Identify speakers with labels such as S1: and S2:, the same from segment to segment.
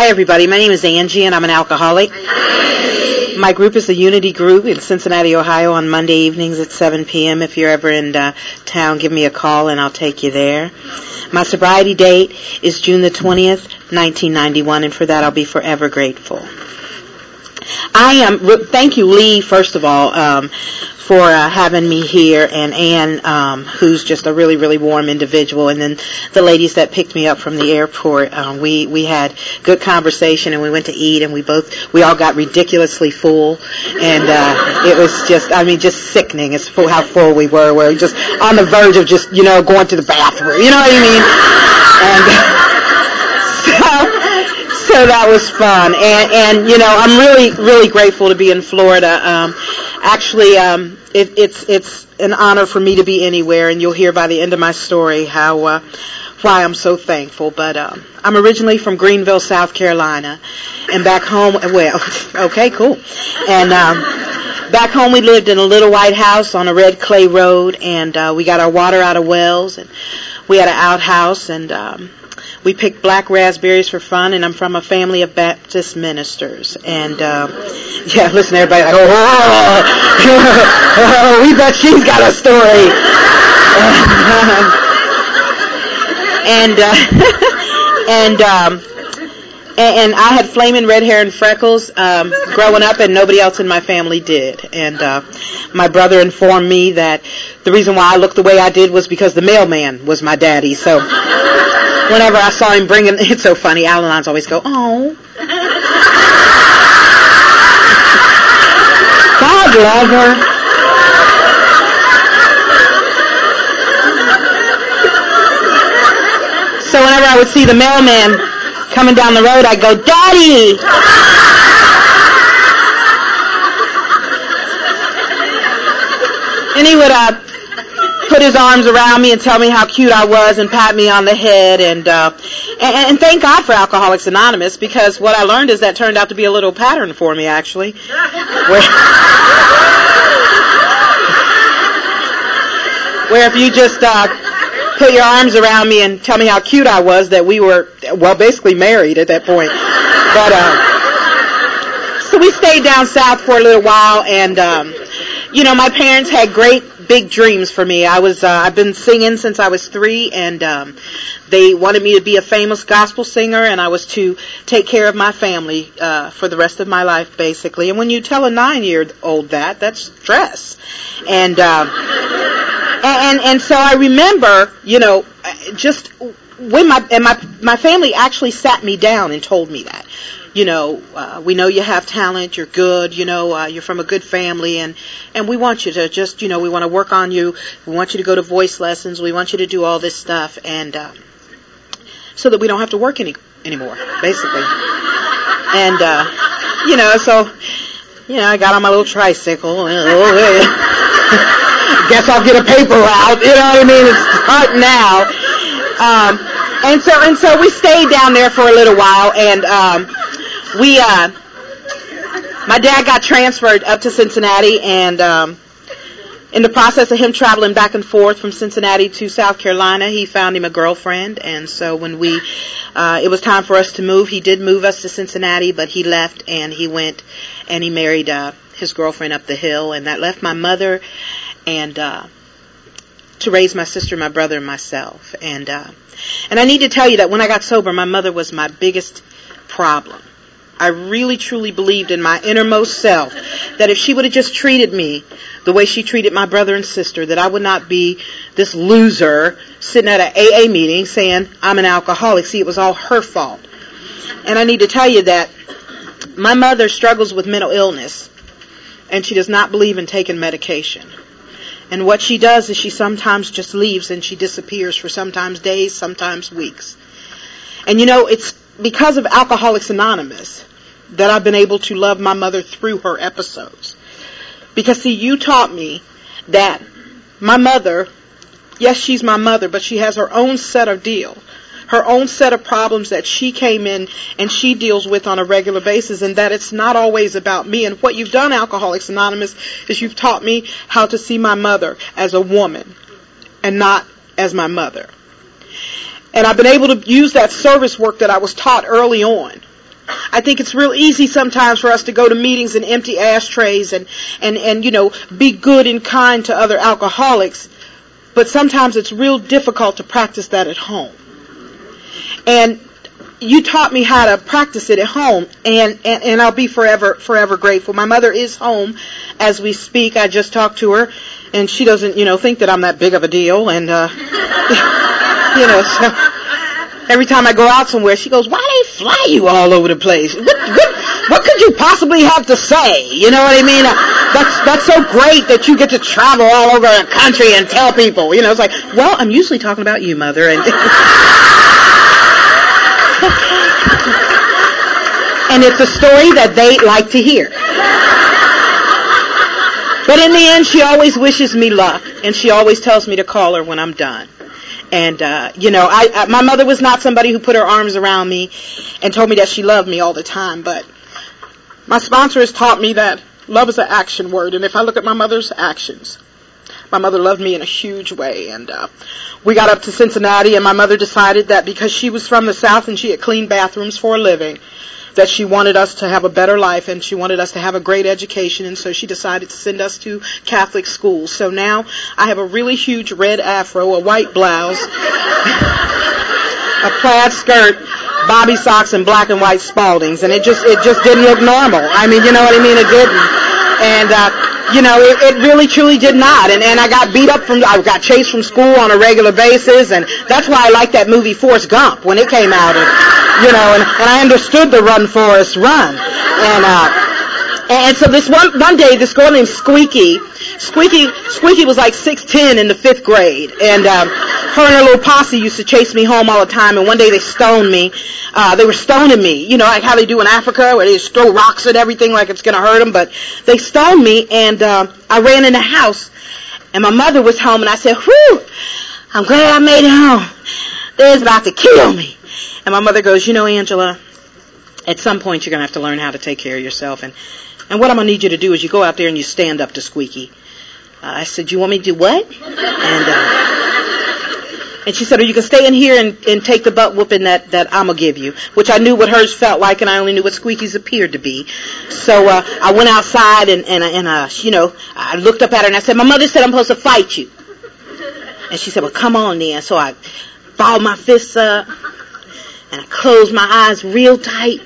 S1: Hi, everybody. My name is Angie, and I'm an alcoholic. My group is the Unity Group in Cincinnati, Ohio, on Monday evenings at 7 p.m. If you're ever in uh, town, give me a call, and I'll take you there. My sobriety date is June the 20th, 1991, and for that I'll be forever grateful. I am. Thank you, Lee. First of all, um, for uh, having me here, and Anne, um, who's just a really, really warm individual, and then the ladies that picked me up from the airport. Um, we we had good conversation, and we went to eat, and we both we all got ridiculously full, and uh, it was just, I mean, just sickening. It's full, how full we were. We are just on the verge of just, you know, going to the bathroom. You know what I mean? And so, that was fun, and and you know, I'm really, really grateful to be in Florida. Um, actually, um, it, it's it's an honor for me to be anywhere, and you'll hear by the end of my story how uh, why I'm so thankful. But um, I'm originally from Greenville, South Carolina, and back home. Well, okay, cool. And um, back home, we lived in a little white house on a red clay road, and uh, we got our water out of wells, and we had an outhouse, and um, we picked black raspberries for fun, and I'm from a family of Baptist ministers. And uh, yeah, listen, everybody, like, oh, we bet she's got a story. and uh, and um, and, I had flaming red hair and freckles um, growing up, and nobody else in my family did. And uh, my brother informed me that the reason why I looked the way I did was because the mailman was my daddy. So whenever I saw him bringing, it's so funny. Alan always go, oh. God love her. So whenever I would see the mailman coming down the road, I'd go, Daddy! and he would uh, put his arms around me and tell me how cute I was and pat me on the head and uh and, and thank God for Alcoholics Anonymous because what I learned is that turned out to be a little pattern for me actually. Where, where if you just uh put your arms around me and tell me how cute I was that we were well basically married at that point. But uh so we stayed down south for a little while and um you know my parents had great big dreams for me. I was uh, I've been singing since I was three, and um, they wanted me to be a famous gospel singer, and I was to take care of my family uh, for the rest of my life, basically. And when you tell a nine-year-old that, that's stress. And uh, and and so I remember, you know, just when my and my my family actually sat me down and told me that you know, uh, we know you have talent, you're good, you know, uh, you're from a good family, and and we want you to just, you know, we want to work on you. We want you to go to voice lessons. We want you to do all this stuff, and uh, so that we don't have to work any anymore, basically. And uh, you know, so you know, I got on my little tricycle. And, oh, guess I'll get a paper route. You know what I mean? It's hard now. Um, and so and so we stayed down there for a little while, and um, we uh my dad got transferred up to Cincinnati and um in the process of him traveling back and forth from Cincinnati to South Carolina, he found him a girlfriend, and so when we, uh, it was time for us to move, he did move us to Cincinnati, but he left and he went and he married, uh, his girlfriend up the hill, and that left my mother and, uh, to raise my sister, my brother, and myself. And, uh, and I need to tell you that when I got sober, my mother was my biggest problem. I really truly believed in my innermost self that if she would have just treated me the way she treated my brother and sister, that I would not be this loser sitting at an AA meeting saying I'm an alcoholic. See, it was all her fault. And I need to tell you that my mother struggles with mental illness and she does not believe in taking medication. And what she does is she sometimes just leaves and she disappears for sometimes days, sometimes weeks. And you know, it's because of Alcoholics Anonymous that I've been able to love my mother through her episodes. Because see, you taught me that my mother, yes, she's my mother, but she has her own set of deal, her own set of problems that she came in and she deals with on a regular basis and that it's not always about me. And what you've done, Alcoholics Anonymous, is you've taught me how to see my mother as a woman and not as my mother. And I've been able to use that service work that I was taught early on I think it's real easy sometimes for us to go to meetings and empty ashtrays and, and, and, you know, be good and kind to other alcoholics. But sometimes it's real difficult to practice that at home. And you taught me how to practice it at home and, and, and I'll be forever, forever grateful. My mother is home as we speak. I just talked to her and she doesn't, you know, think that I'm that big of a deal and, uh, you know, so every time I go out somewhere, she goes, why they fly you all over the place? What, what, what could you possibly have to say? You know what I mean? That's, that's so great that you get to travel all over the country and tell people. You know, it's like, well, I'm usually talking about you, mother. And, and it's a story that they like to hear. But in the end, she always wishes me luck, and she always tells me to call her when I'm done. And uh, you know, I, I my mother was not somebody who put her arms around me and told me that she loved me all the time, but my sponsor has taught me that love is an action word, and if I look at my mother's actions, my mother loved me in a huge way, and uh, we got up to Cincinnati, and my mother decided that because she was from the South and she had cleaned bathrooms for a living, that she wanted us to have a better life and she wanted us to have a great education and so she decided to send us to Catholic schools. So now I have a really huge red afro, a white blouse, a plaid skirt, bobby socks and black and white Spaldings and it just it just didn't look normal. I mean, you know what I mean? It didn't. And uh you know, it, it really truly did not. And, and I got beat up from, I got chased from school on a regular basis. And that's why I like that movie Forrest Gump when it came out. And, you know, and, and I understood the run, Forrest, run. And, uh, and so this one, one day, this girl named Squeaky, Squeaky, Squeaky was like 6'10 in the fifth grade. And, um, her and her little posse used to chase me home all the time. And one day they stoned me. Uh, they were stoning me, you know, like how they do in Africa where they just throw rocks at everything like it's going to hurt them. But they stoned me and, uh, I ran in the house and my mother was home and I said, whew, I'm glad I made it home. They was about to kill me. And my mother goes, you know, Angela, at some point you're going to have to learn how to take care of yourself. And, and what I'm going to need you to do is you go out there and you stand up to Squeaky. I said, you want me to do what? And, uh, and she said, or you can stay in here and, and take the butt whooping that, that I'm going to give you, which I knew what hers felt like and I only knew what Squeaky's appeared to be. So, uh, I went outside and, and, and, uh, you know, I looked up at her and I said, my mother said I'm supposed to fight you. And she said, well, come on then. So I balled my fists up and I closed my eyes real tight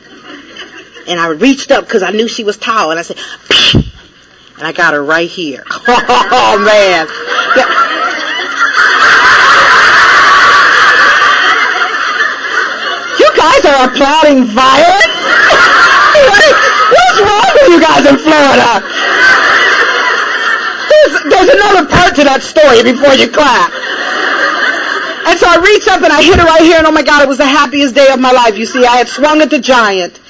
S1: and I reached up because I knew she was tall, and I said, and I got her right here. Oh man. You guys are applauding violence? What's wrong with you guys in Florida? There's, there's another part to that story before you clap. And so I reached up and I hit her right here, and oh my God, it was the happiest day of my life. You see, I had swung at the giant.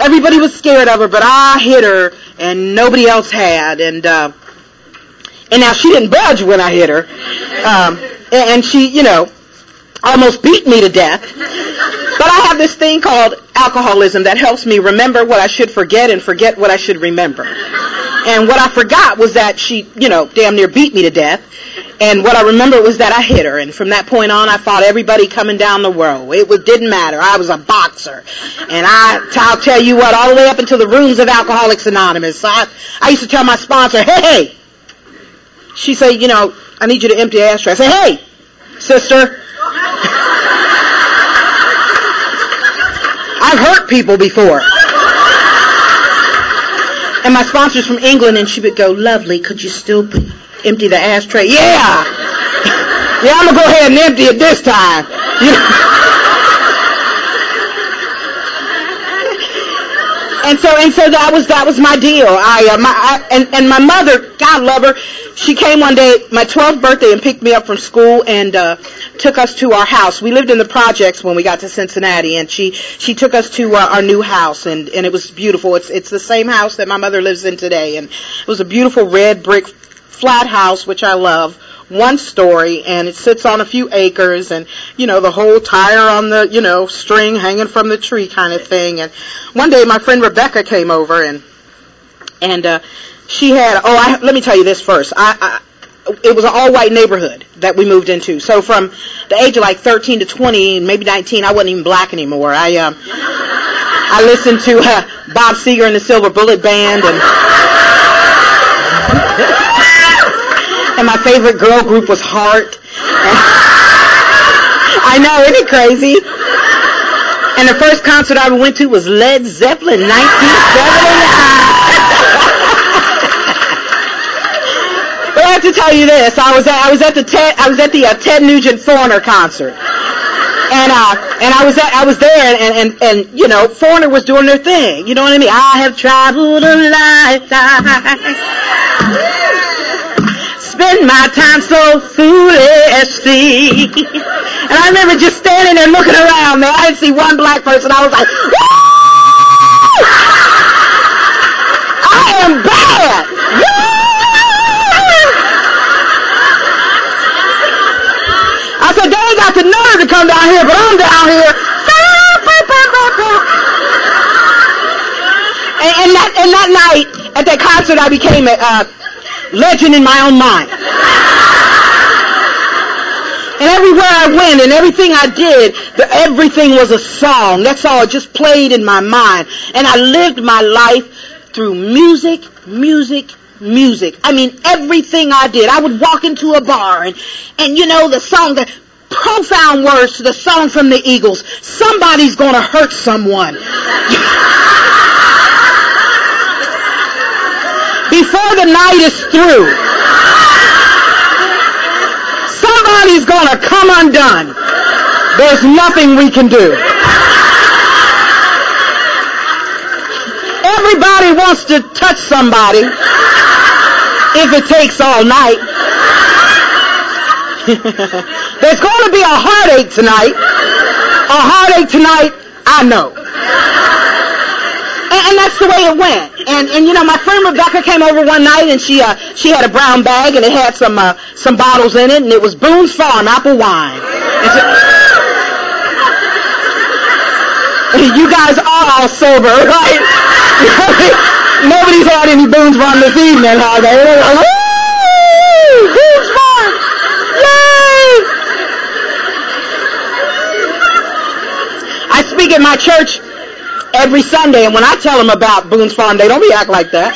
S1: Everybody was scared of her, but I hit her, and nobody else had. And uh, and now she didn't budge when I hit her, um, and she, you know, almost beat me to death. But I have this thing called alcoholism that helps me remember what I should forget and forget what I should remember. And what I forgot was that she, you know, damn near beat me to death. And what I remember was that I hit her. And from that point on, I fought everybody coming down the row. It was, didn't matter. I was a boxer. And I, I'll tell you what, all the way up into the rooms of Alcoholics Anonymous. I, I used to tell my sponsor, hey, hey. She said, you know, I need you to empty the ashtray. I say, hey, sister. I've hurt people before. And my sponsor's from England, and she would go, lovely, could you still empty the ashtray? Yeah! yeah, I'm gonna go ahead and empty it this time. You know? And so and so that was that was my deal. I, uh, my I, and and my mother, God love her, she came one day, my 12th birthday, and picked me up from school and uh, took us to our house. We lived in the projects when we got to Cincinnati, and she she took us to uh, our new house, and and it was beautiful. It's it's the same house that my mother lives in today, and it was a beautiful red brick flat house, which I love one story and it sits on a few acres and you know the whole tire on the you know string hanging from the tree kind of thing. And one day my friend Rebecca came over and and uh she had oh I let me tell you this first. I, I it was an all white neighborhood that we moved into. So from the age of like 13 to 20 maybe 19 I wasn't even black anymore. I um I listened to uh, Bob Seger and the Silver Bullet Band, and and my favorite girl group was Heart. I know, isn't it crazy? And the first concert I went to was Led Zeppelin, 1979. but I have to tell you this: I was at, I was at the Ted, I was at the uh, Ted Nugent Foreigner concert, and uh, and I was at, I was there, and, and and you know, Foreigner was doing their thing. You know what I mean? I have traveled a lifetime spend my time so foolishly. And I remember just standing there looking around, man. I didn't see one black person. I was like, Woo! I am bad. I said, they ain't got the nerve to come down here, but I'm down here. And, and that and that night at that concert, I became a uh, legend in my own mind. And everywhere I went and everything I did, the, everything was a song. That's all. It just played in my mind. And I lived my life through music, music, music. I mean, everything I did. I would walk into a bar and, and you know, the song, the profound words to the song from the Eagles. Somebody's gonna hurt someone. Before the night is through. Somebody's gonna come undone. There's nothing we can do. Everybody wants to touch somebody if it takes all night. There's going to be a heartache tonight. A heartache tonight, I know. And, and that's the way it went. And and you know, my friend Rebecca came over one night and she uh she had a brown bag and it had some uh some bottles in it and it was Boone's Farm apple wine. So, you guys are all sober, right? Nobody's had any Boone's Farm this evening, are they? Woo! Boone's Farm! Yay! I speak at my church every Sunday, and when I tell them about Boone's Farm, they don't react like that.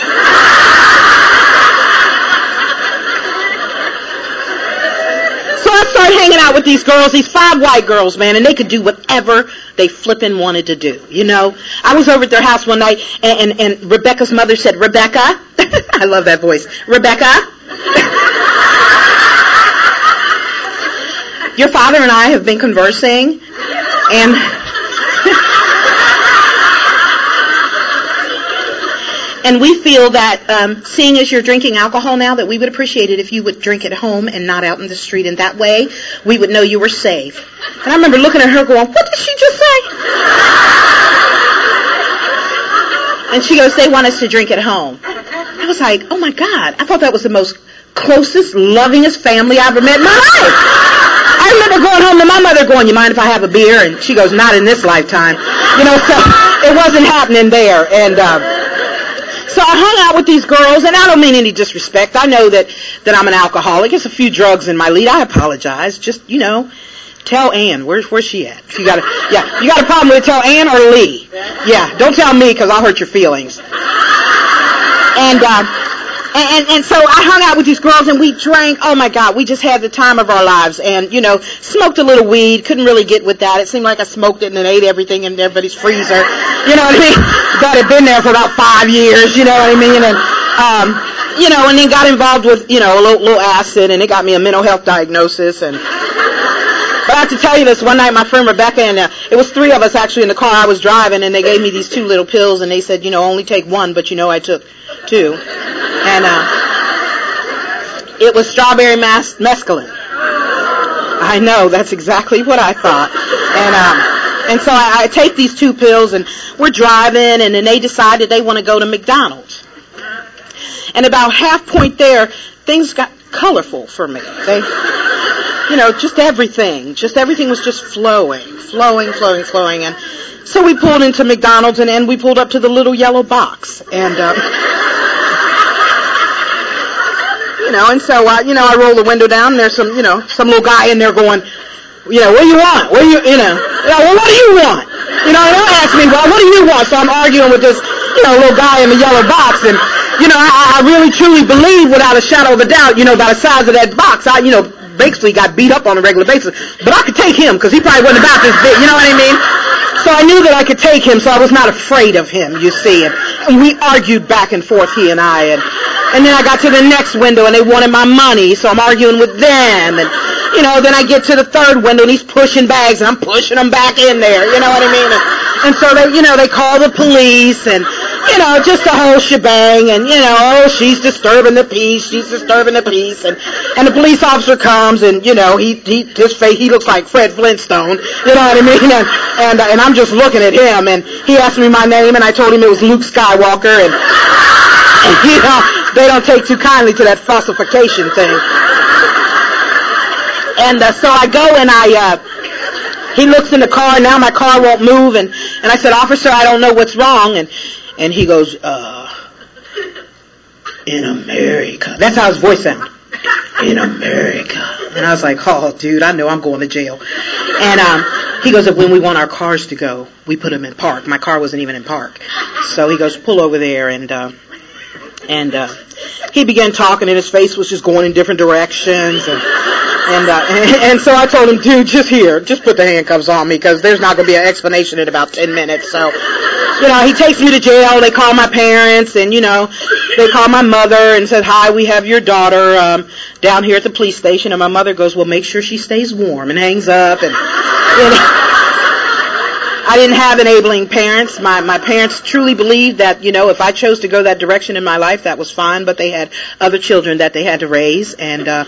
S1: So I started hanging out with these girls, these five white girls, man, and they could do whatever they flippin' wanted to do, you know? I was over at their house one night, and, and, and Rebecca's mother said, Rebecca, I love that voice, Rebecca, your father and I have been conversing, and And we feel that um, seeing as you're drinking alcohol now, that we would appreciate it if you would drink at home and not out in the street. And that way, we would know you were safe. And I remember looking at her going, what did she just say? And she goes, they want us to drink at home. I was like, oh my God. I thought that was the most closest, lovingest family I've ever met in my life. I remember going home to my mother going, you mind if I have a beer? And she goes, not in this lifetime. You know, so it wasn't happening there. And, uh, so I hung out with these girls, and I don't mean any disrespect. I know that that I'm an alcoholic. There's a few drugs in my lead. I apologize. Just you know, tell Ann where's where's she at? You got a yeah, you got a problem with it, tell Ann or Lee. Yeah, don't tell me because I'll hurt your feelings. And uh, and, and, so I hung out with these girls and we drank. Oh my God, we just had the time of our lives. And, you know, smoked a little weed. Couldn't really get with that. It seemed like I smoked it and then ate everything in everybody's freezer. You know what I mean? That had been there for about five years. You know what I mean? And, um, you know, and then got involved with, you know, a little, little acid and it got me a mental health diagnosis and, but I have to tell you this. One night, my friend Rebecca and uh, it was three of us actually in the car I was driving, and they gave me these two little pills, and they said, you know, only take one, but you know, I took two, and uh, it was strawberry mas- mescaline. I know that's exactly what I thought, and um, and so I, I take these two pills, and we're driving, and then they decided they want to go to McDonald's, and about half point there, things got colorful for me. They you know, just everything. Just everything was just flowing, flowing, flowing, flowing. And so we pulled into McDonald's and, and we pulled up to the little yellow box. And, uh, you know, and so, uh, you know, I roll the window down and there's some, you know, some little guy in there going, you know, what do you want? What do you, you know, you well, what do you want? You know, and they ask me, well, what do you want? So I'm arguing with this, you know, little guy in the yellow box. And, you know, I, I really truly believe without a shadow of a doubt, you know, by the size of that box, I, you know, basically got beat up on a regular basis. But I could take him because he probably wasn't about this big. You know what I mean? So I knew that I could take him, so I was not afraid of him, you see. And, we argued back and forth, he and I. And, and then I got to the next window and they wanted my money, so I'm arguing with them. And, you know, then I get to the third window and he's pushing bags and I'm pushing them back in there, you know what I mean? And, and so they, you know, they call the police and, you know, just the whole shebang and, you know, oh, she's disturbing the peace, she's disturbing the peace and, and the police officer comes and, you know, he, he, his face, he looks like Fred Flintstone, you know what I mean? And, and, and I'm just looking at him and he asked me my name and I told him it was Luke Skywalker and, and you know, they don't take too kindly to that falsification thing. And uh, so I go and I, uh, he looks in the car. Now my car won't move, and and I said, officer, I don't know what's wrong, and and he goes, uh, in America. That's how his voice sounded. In America. And I was like, oh, dude, I know I'm going to jail. And um, he goes, when we want our cars to go, we put them in park. My car wasn't even in park. So he goes, pull over there, and uh, and uh, he began talking, and his face was just going in different directions, and and, uh, and and so I told him, dude, just here, just put the handcuffs on me, because there's not going to be an explanation in about ten minutes. So, you know, he takes me to jail. They call my parents, and you know, they call my mother and said, hi, we have your daughter um, down here at the police station, and my mother goes, well, make sure she stays warm, and hangs up, and. You know, I didn't have enabling parents. My my parents truly believed that you know if I chose to go that direction in my life, that was fine. But they had other children that they had to raise, and uh,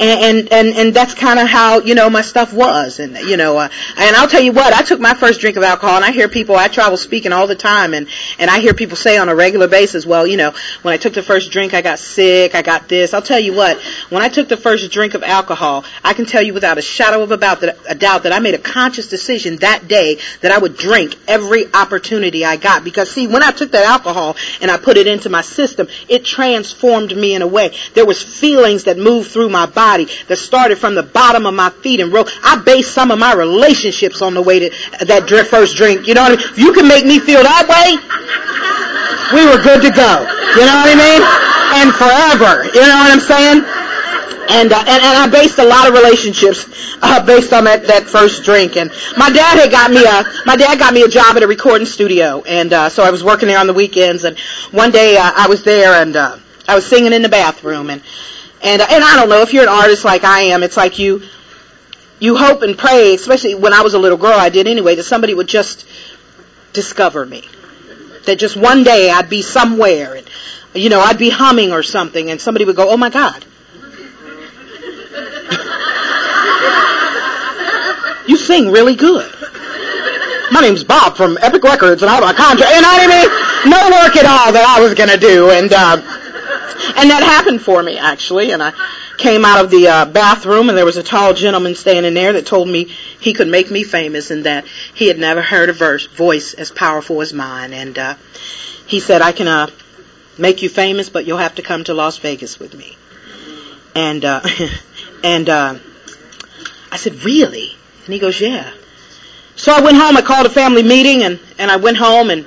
S1: and and and that's kind of how you know my stuff was. And you know, uh, and I'll tell you what, I took my first drink of alcohol, and I hear people. I travel speaking all the time, and and I hear people say on a regular basis, well, you know, when I took the first drink, I got sick, I got this. I'll tell you what, when I took the first drink of alcohol, I can tell you without a shadow of a doubt that a doubt that I made a conscious decision that day that I would drink every opportunity I got. Because see, when I took that alcohol and I put it into my system, it transformed me in a way. There was feelings that moved through my body that started from the bottom of my feet and rose. I based some of my relationships on the way to that first drink. You know what I mean? If you can make me feel that way, we were good to go. You know what I mean? And forever. You know what I'm saying? And, uh, and and I based a lot of relationships uh, based on that that first drink. And my dad had got me a my dad got me a job at a recording studio, and uh, so I was working there on the weekends. And one day uh, I was there, and uh, I was singing in the bathroom, and and uh, and I don't know if you're an artist like I am, it's like you you hope and pray, especially when I was a little girl, I did anyway, that somebody would just discover me. That just one day I'd be somewhere and, you know, I'd be humming or something and somebody would go, oh my God, you sing really good. My name's Bob from Epic Records, and I have a contract. What I mean? No work at all that I was to do, and uh, and that happened for me actually. And I came out of the uh, bathroom, and there was a tall gentleman standing there that told me he could make me famous, and that he had never heard a verse, voice as powerful as mine. And uh, he said, "I can uh, make you famous, but you'll have to come to Las Vegas with me." And uh, and uh, I said, "Really?" And he goes, yeah. So I went home, I called a family meeting and, and I went home and,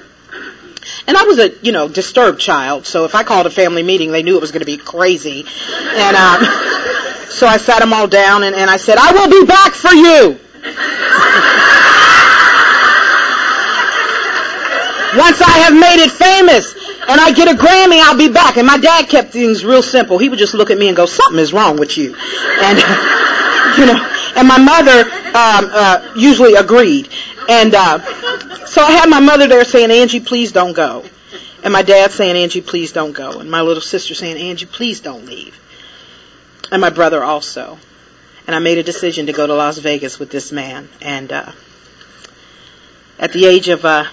S1: and I was a, you know, disturbed child. So if I called a family meeting, they knew it was going to be crazy. And, um, so I sat them all down and, and I said, I will be back for you. Once I have made it famous and I get a Grammy, I'll be back. And my dad kept things real simple. He would just look at me and go, something is wrong with you. And, you know, and my mother um, uh, usually agreed. And uh, so I had my mother there saying, Angie, please don't go. And my dad saying, Angie, please don't go. And my little sister saying, Angie, please don't leave. And my brother also. And I made a decision to go to Las Vegas with this man. And uh, at the age of uh,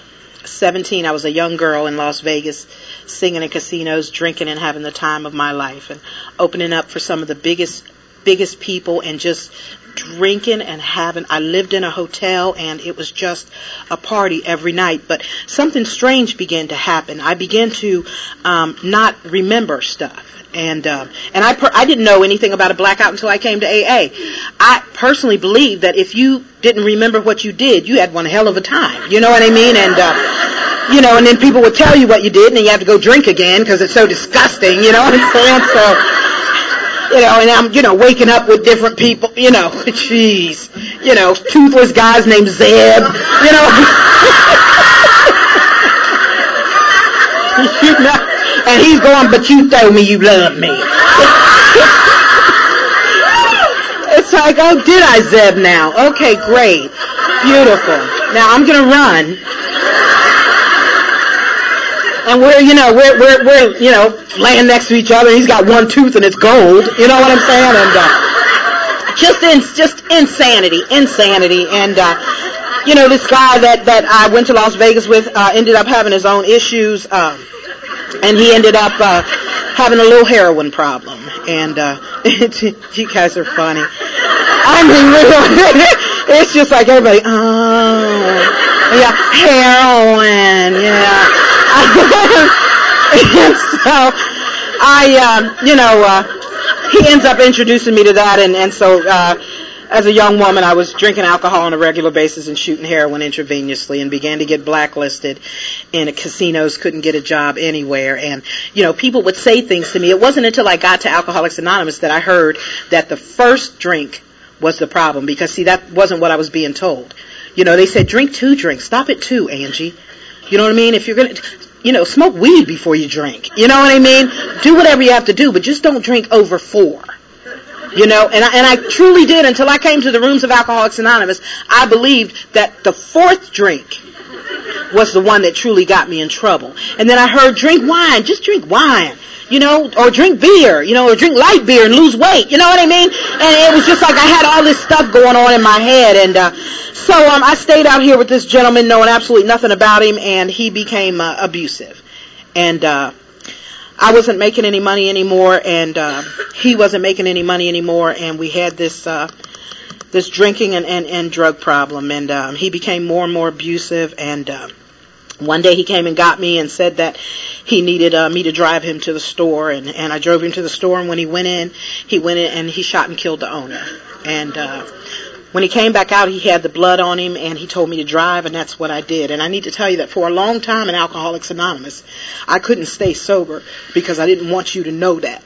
S1: 17, I was a young girl in Las Vegas, singing in casinos, drinking and having the time of my life, and opening up for some of the biggest biggest people and just drinking and having I lived in a hotel and it was just a party every night but something strange began to happen. I began to um not remember stuff. And um and I per- I didn't know anything about a blackout until I came to AA I personally believe that if you didn't remember what you did you had one hell of a time. You know what I mean? And uh you know and then people would tell you what you did and then you have to go drink again because it's so disgusting you know what I'm saying? So you know, and I'm, you know, waking up with different people, you know, jeez, you know, toothless guys named Zeb, you know. you know, and he's going, but you told me you love me. it's like, oh, did I Zeb now? Okay, great. Beautiful. Now I'm going to run and we're you know we're we're we're you know laying next to each other. He's got one tooth and it's gold. You know what I'm saying? And uh, just in just insanity, insanity. And uh, you know this guy that that I went to Las Vegas with uh, ended up having his own issues, um, and he ended up. Uh, having a little heroin problem, and uh, you guys are funny. I mean, it's just like everybody, oh, yeah, heroin, yeah and so I, uh, you know, uh, he ends up introducing me to that, and and so. Uh, as a young woman, I was drinking alcohol on a regular basis and shooting heroin intravenously and began to get blacklisted in casinos, couldn't get a job anywhere. And, you know, people would say things to me. It wasn't until I got to Alcoholics Anonymous that I heard that the first drink was the problem because see, that wasn't what I was being told. You know, they said drink two drinks. Stop at two, Angie. You know what I mean? If you're gonna, you know, smoke weed before you drink. You know what I mean? Do whatever you have to do, but just don't drink over four. You know, and I, and I truly did until I came to the rooms of Alcoholics Anonymous. I believed that the fourth drink was the one that truly got me in trouble. And then I heard drink wine, just drink wine you know, or drink beer, you know, or drink light beer and lose weight, you know what I mean? And it was just like I had all this stuff going on in my head, and uh, so um, I stayed out here with this gentleman, knowing absolutely nothing about him, and he became uh, abusive, and uh, I wasn't making any money anymore, and uh, he wasn't making any money anymore, and we had this. Uh, this drinking and, and, and drug problem, and um, he became more and more abusive, and uh, one day he came and got me and said that he needed uh, me to drive him to the store and, and I drove him to the store and when he went in, he went in and he shot and killed the owner. And uh when he came back out, he had the blood on him and he told me to drive and that's what I did. And I need to tell you that for a long time in Alcoholics Anonymous, I couldn't stay sober because I didn't want you to know that.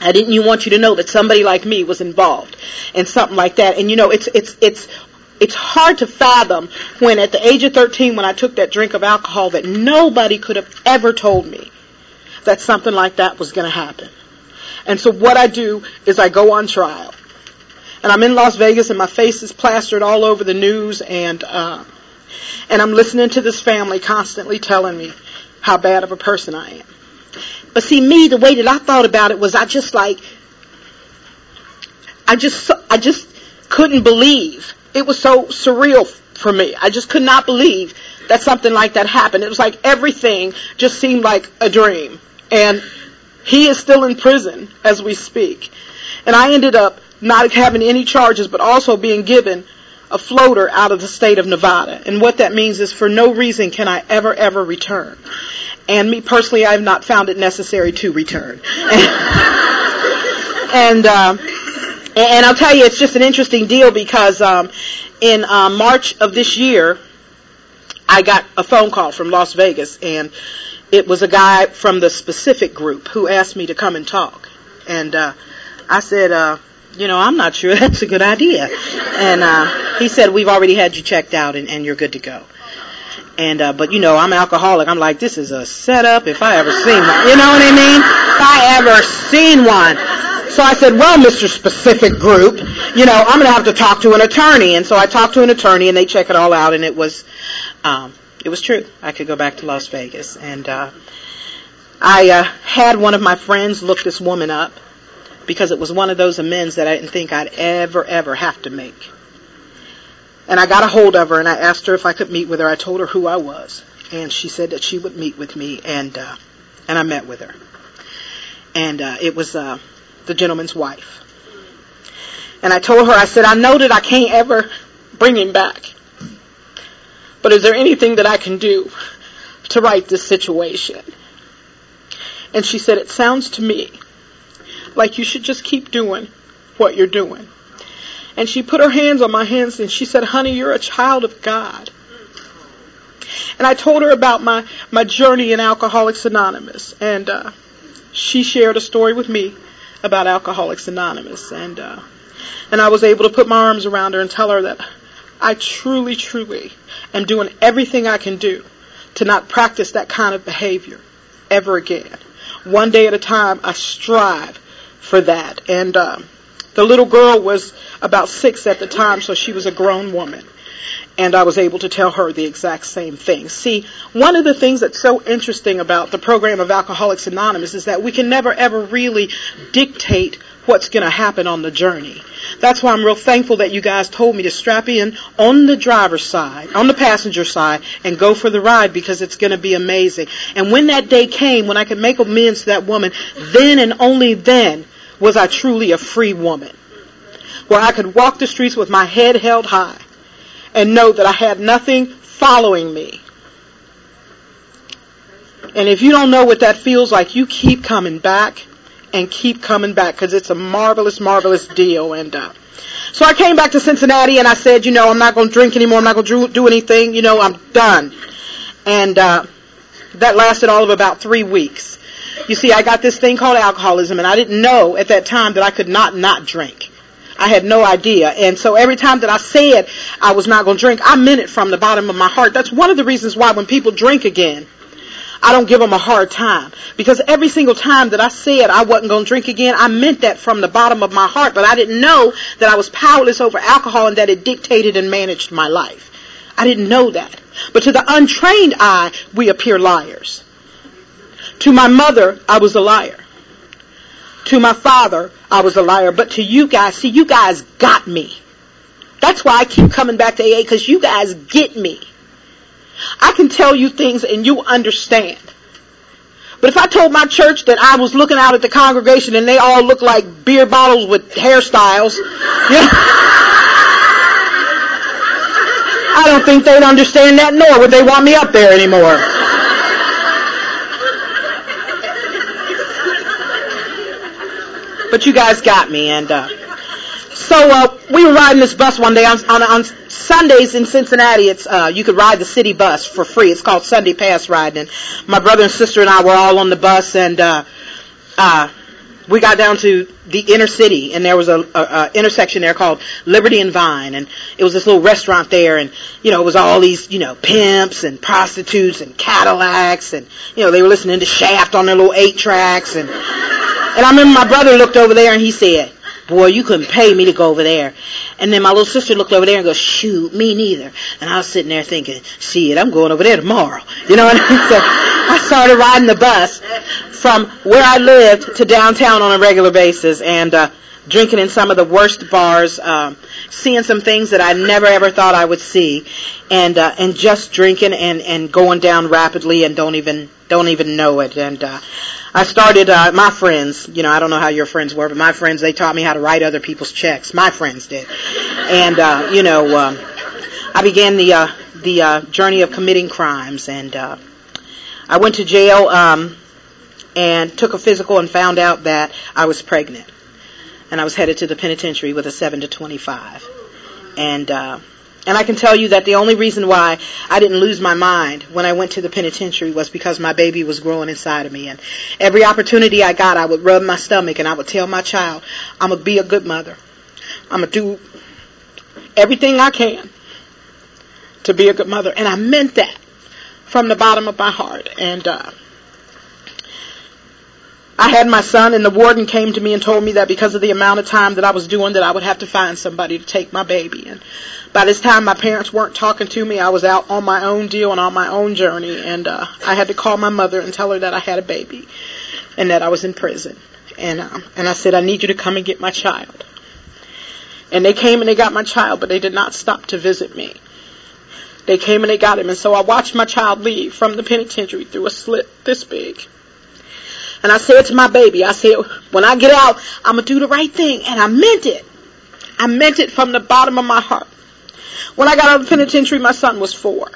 S1: I didn't want you to know that somebody like me was involved in something like that. And you know, it's, it's, it's it's hard to fathom when at the age of 13 when I took that drink of alcohol that nobody could have ever told me that something like that was going to happen. And so what I do is I go on trial. And I'm in Las Vegas and my face is plastered all over the news and uh and I'm listening to this family constantly telling me how bad of a person I am. But see me the way that I thought about it was I just like I just I just couldn't believe it was so surreal for me. I just could not believe that something like that happened. It was like everything just seemed like a dream. And he is still in prison as we speak. And I ended up not having any charges, but also being given a floater out of the state of Nevada. And what that means is for no reason can I ever, ever return. And me personally, I have not found it necessary to return. and, uh, and I'll tell you, it's just an interesting deal because um, in uh, March of this year, I got a phone call from Las Vegas, and it was a guy from the specific group who asked me to come and talk. And uh, I said, uh, you know, I'm not sure that's a good idea. And uh, he said, we've already had you checked out, and, and you're good to go. And uh, but you know, I'm alcoholic. I'm like, this is a setup if I ever seen one. You know what I mean? If I ever seen one. So I said, well, Mr. Specific Group, you know, I'm going to have to talk to an attorney. And so I talked to an attorney and they check it all out and it was, um, it was true. I could go back to Las Vegas. And, uh, I, uh, had one of my friends look this woman up because it was one of those amends that I didn't think I'd ever, ever have to make. And I got a hold of her and I asked her if I could meet with her. I told her who I was and she said that she would meet with me and, uh, and I met with her. And, uh, it was, uh, the gentleman's wife. And I told her, I said, I know that I can't ever bring him back. But is there anything that I can do to right this situation? And she said, it sounds to me like you should just keep doing what you're doing. And she put her hands on my hands and she said, honey, you're a child of God. And I told her about my, my journey in Alcoholics Anonymous. And, uh, she shared a story with me about Alcoholics Anonymous. And, uh, and I was able to put my arms around her and tell her that I truly, truly am doing everything I can do to not practice that kind of behavior ever again. One day at a time, I strive for that. And uh, the little girl was about six at the time, so she was a grown woman. And I was able to tell her the exact same thing. See, one of the things that's so interesting about the program of Alcoholics Anonymous is that we can never ever really dictate what's going to happen on the journey. That's why I'm real thankful that you guys told me to strap in on the driver's side, on the passenger side, and go for the ride because it's going to be amazing. And when that day came, when I could make amends to that woman, then and only then was I truly a free woman. Where I could walk the streets with my head held high and know that I had nothing following me. And if you don't know what that feels like, you keep coming back and keep coming back because it's a marvelous, marvelous deal. And uh, so I came back to Cincinnati and I said, you know, I'm not going to drink anymore. I'm not going to do anything. You know, I'm done. And uh, that lasted all of about three weeks. You see, I got this thing called alcoholism, and I didn't know at that time that I could not not drink. I had no idea. And so every time that I said I was not going to drink, I meant it from the bottom of my heart. That's one of the reasons why when people drink again, I don't give them a hard time. Because every single time that I said I wasn't going to drink again, I meant that from the bottom of my heart. But I didn't know that I was powerless over alcohol and that it dictated and managed my life. I didn't know that. But to the untrained eye, we appear liars. To my mother, I was a liar. To my father, I was a liar. But to you guys, see, you guys got me. That's why I keep coming back to AA because you guys get me. I can tell you things and you understand. But if I told my church that I was looking out at the congregation and they all looked like beer bottles with hairstyles, I don't think they'd understand that nor would they want me up there anymore. But you guys got me, and uh, so uh, we were riding this bus one day on, on, on Sundays in Cincinnati. It's uh, you could ride the city bus for free. It's called Sunday Pass Riding. And my brother and sister and I were all on the bus, and uh, uh, we got down to the inner city, and there was a, a, a intersection there called Liberty and Vine, and it was this little restaurant there, and you know it was all these you know pimps and prostitutes and Cadillacs, and you know they were listening to Shaft on their little eight tracks, and and I remember my brother looked over there and he said, boy, you couldn't pay me to go over there. And then my little sister looked over there and goes, shoot, me neither. And I was sitting there thinking, shit, I'm going over there tomorrow. You know mean? So I started riding the bus from where I lived to downtown on a regular basis and, uh, drinking in some of the worst bars, um, seeing some things that I never ever thought I would see, and uh, and just drinking and and going down rapidly and don't even don't even know it. And uh, I started uh, my friends. You know, I don't know how your friends were, but my friends they taught me how to write other people's checks. My friends did, and uh, you know, um, I began the uh, the uh, journey of committing crimes, and uh, I went to jail um, and took a physical and found out that I was pregnant and I was headed to the penitentiary with a 7 to 25. And, uh, and I can tell you that the only reason why I didn't lose my mind when I went to the penitentiary was because my baby was growing inside of me. And every opportunity I got, I would rub my stomach and I would tell my child, I'm going to be a good mother. I'm going to do everything I can to be a good mother. And I meant that from the bottom of my heart. And, uh, I had my son and the warden came to me and told me that because of the amount of time that I was doing that I would have to find somebody to take my baby. And by this time my parents weren't talking to me. I was out on my own deal and on my own journey and uh I had to call my mother and tell her that I had a baby and that I was in prison. And um and I said I need you to come and get my child. And they came and they got my child, but they did not stop to visit me. They came and they got him and so I watched my child leave from the penitentiary through a slit this big. And I said to my baby, I said, when I get out, I'm going to do the right thing. And I meant it. I meant it from the bottom of my heart. When I got out of the penitentiary, my son was four.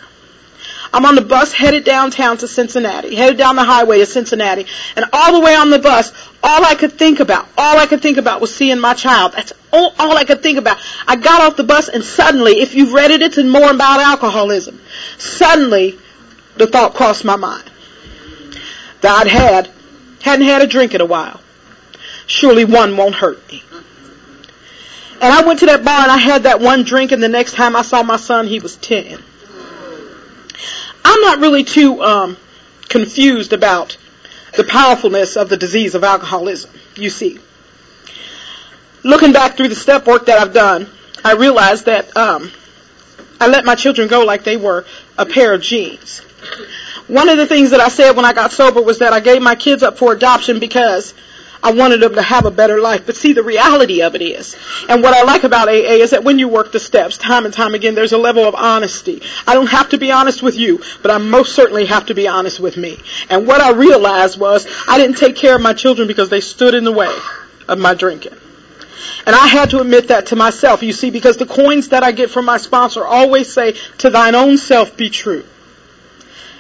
S1: I'm on the bus headed downtown to Cincinnati, headed down the highway to Cincinnati, and all the way on the bus, all I could think about, all I could think about was seeing my child. That's all, all I could think about. I got off the bus and suddenly, if you've read it, it's more about alcoholism. Suddenly, the thought crossed my mind that I'd had, hadn't had a drink in a while. Surely one won't hurt me. And I went to that bar and I had that one drink and the next time I saw my son, he was 10. I'm not really too um, confused about the powerfulness of the disease of alcoholism, you see. Looking back through the step work that I've done, I realized that um, I let my children go like they were a pair of jeans. One of the things that I said when I got sober was that I gave my kids up for adoption because I wanted them to have a better life. But see, the reality of it is, and what I like about AA is that when you work the steps time and time again, there's a level of honesty. I don't have to be honest with you, but I most certainly have to be honest with me. And what I realized was I didn't take care of my children because they stood in the way of my drinking. And I had to admit that to myself, you see, because the coins that I get from my sponsor always say, to thine own self be true.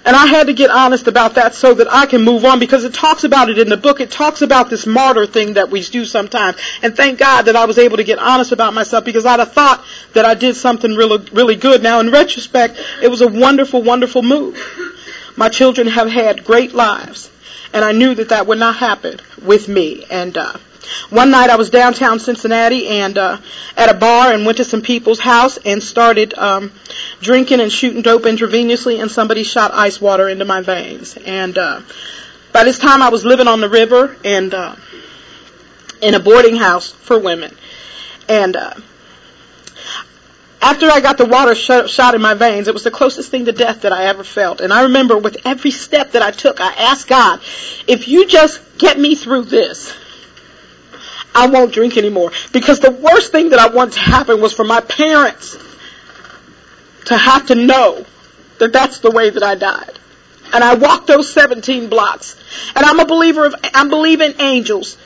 S1: And I had to get honest about that so that I can move on because it talks about it in the book. It talks about this martyr thing that we do sometimes. And thank God that I was able to get honest about myself because I'd have thought that I did something really, really good. Now in retrospect, it was a wonderful, wonderful move. My children have had great lives and I knew that that would not happen with me. And, uh, one night I was downtown Cincinnati and uh, at a bar and went to some people's house and started um, drinking and shooting dope intravenously, and somebody shot ice water into my veins. And uh, by this time I was living on the river and uh, in a boarding house for women. And uh, after I got the water sh- shot in my veins, it was the closest thing to death that I ever felt. And I remember with every step that I took, I asked God, if you just get me through this, I won't drink anymore. Because the worst thing that I want to happen was for my parents to have to know that that's the way that I died. And I walked those 17 blocks. And I'm a believer of, I'm believing angels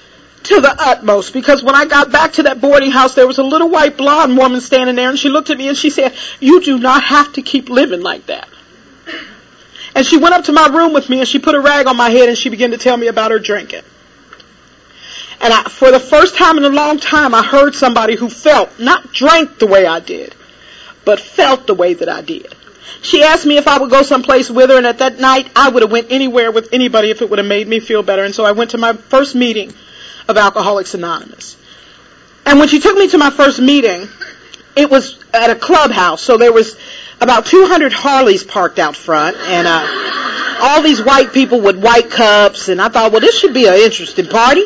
S1: to the utmost because when I got back to that boarding house, there was a little white blonde woman standing there and she looked at me and she said, you do not have to keep living like that. And she went up to my room with me and she put a rag on my head and she began to tell me about her drinking. And I, for the first time in a long time, I heard somebody who felt, not drank the way I did, but felt the way that I did. She asked me if I would go someplace with her, and at that night, I would have went anywhere with anybody if it would have made me feel better. And so I went to my first meeting of Alcoholics Anonymous. And when she took me to my first meeting, it was at a clubhouse, so there was about 200 Harleys parked out front, and uh, all these white people with white cups, and I thought, well, this should be an interesting party.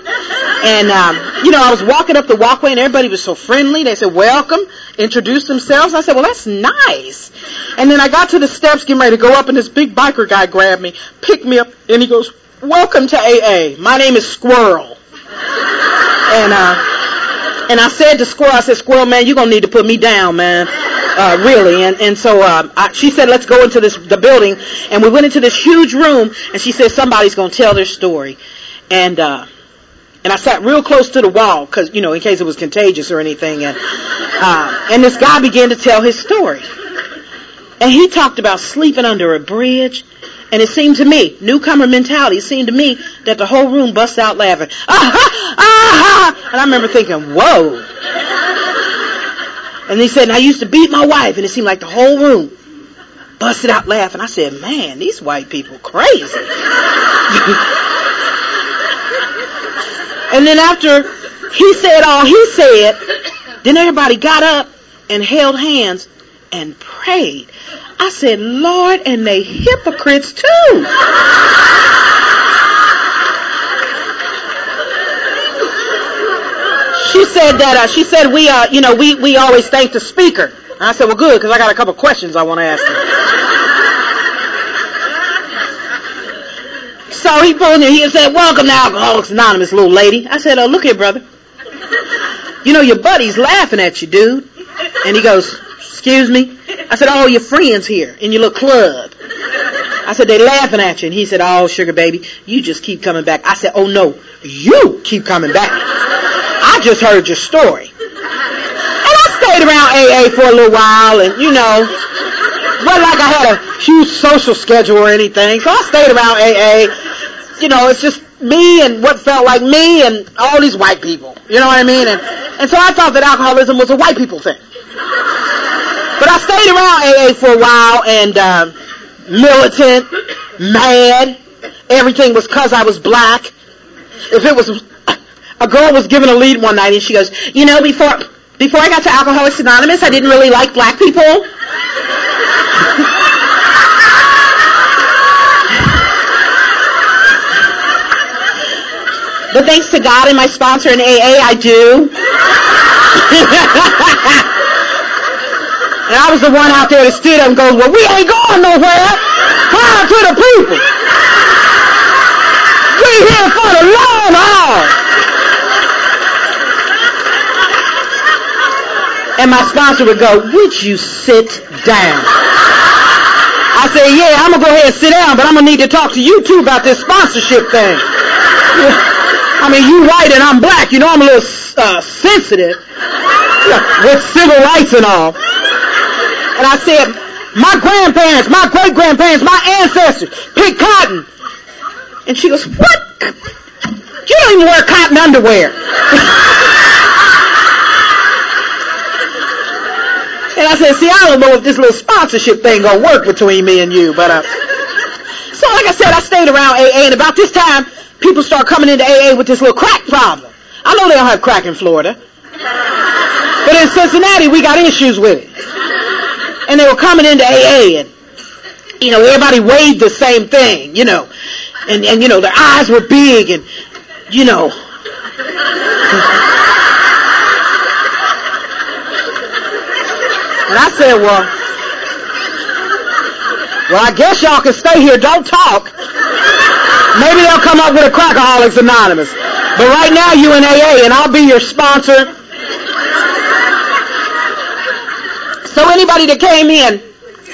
S1: And um, you know, I was walking up the walkway, and everybody was so friendly. They said, "Welcome," introduced themselves. I said, "Well, that's nice." And then I got to the steps, getting ready to go up, and this big biker guy grabbed me, picked me up, and he goes, "Welcome to AA. My name is Squirrel." And uh, and I said to Squirrel, I said, Squirrel, man, you're gonna need to put me down, man uh, really. And and so uh, I, she said, let's go into this the building, and we went into this huge room, and she said somebody's going to tell their story, and. uh and I sat real close to the wall because, you know, in case it was contagious or anything. And, uh, and this guy began to tell his story. And he talked about sleeping under a bridge. And it seemed to me, newcomer mentality, it seemed to me that the whole room bust out laughing. Ah ha! Ah ha! And I remember thinking, whoa. And he said, I used to beat my wife, and it seemed like the whole room busted out laughing. I said, man, these white people crazy. and then after he said all he said, then everybody got up and held hands and prayed. I said, Lord, and they hypocrites too. she said that uh, she said we uh you know we we always thank the speaker. And I said, well, good, because I got a couple questions I want to ask you. so he pulled me. He said, "Welcome to Alcoholics Anonymous, little lady." I said, "Oh, look here, brother. You know your buddy's laughing at you, dude." And he goes, "Excuse me." I said, "Oh, your friends here in your little club." I said, they laughing at you. And he said, oh, sugar baby, you just keep coming back. I said, oh no, you keep coming back. I just heard your story. And I stayed around AA for a little while, and you know, wasn't like I had a huge social schedule or anything. So I stayed around AA. You know, it's just me and what felt like me and all these white people. You know what I mean? And and so I thought that alcoholism was a white people thing. But I stayed around AA for a while and uh, militant, mad. Everything was cause I was black. If it was a girl was given a lead one night and she goes, you know, before before I got to Alcoholics Anonymous, I didn't really like black people. but thanks to God and my sponsor in AA, I do. and I was the one out there that stood up and goes, well, we ain't going nowhere. Power to the people. We here for the long haul. And my sponsor would go, would you sit down? I said, yeah, I'm going to go ahead and sit down, but I'm going to need to talk to you too about this sponsorship thing. I mean, you white and I'm black. You know I'm a little uh, sensitive with civil rights and all. And I said, my grandparents, my great grandparents, my ancestors picked cotton. And she goes, what? You don't even wear cotton underwear. And I said, see, I don't know if this little sponsorship thing gonna work between me and you, but uh, so like I said, I stayed around AA, and about this time, people start coming into AA with this little crack problem. I know they don't have crack in Florida, but in Cincinnati, we got issues with it. And they were coming into AA, and you know, everybody weighed the same thing, you know, and and you know, their eyes were big, and you know. And I said, well, well, I guess y'all can stay here. Don't talk. Maybe they'll come up with a Crackaholics Anonymous. But right now you in AA and I'll be your sponsor. So anybody that came in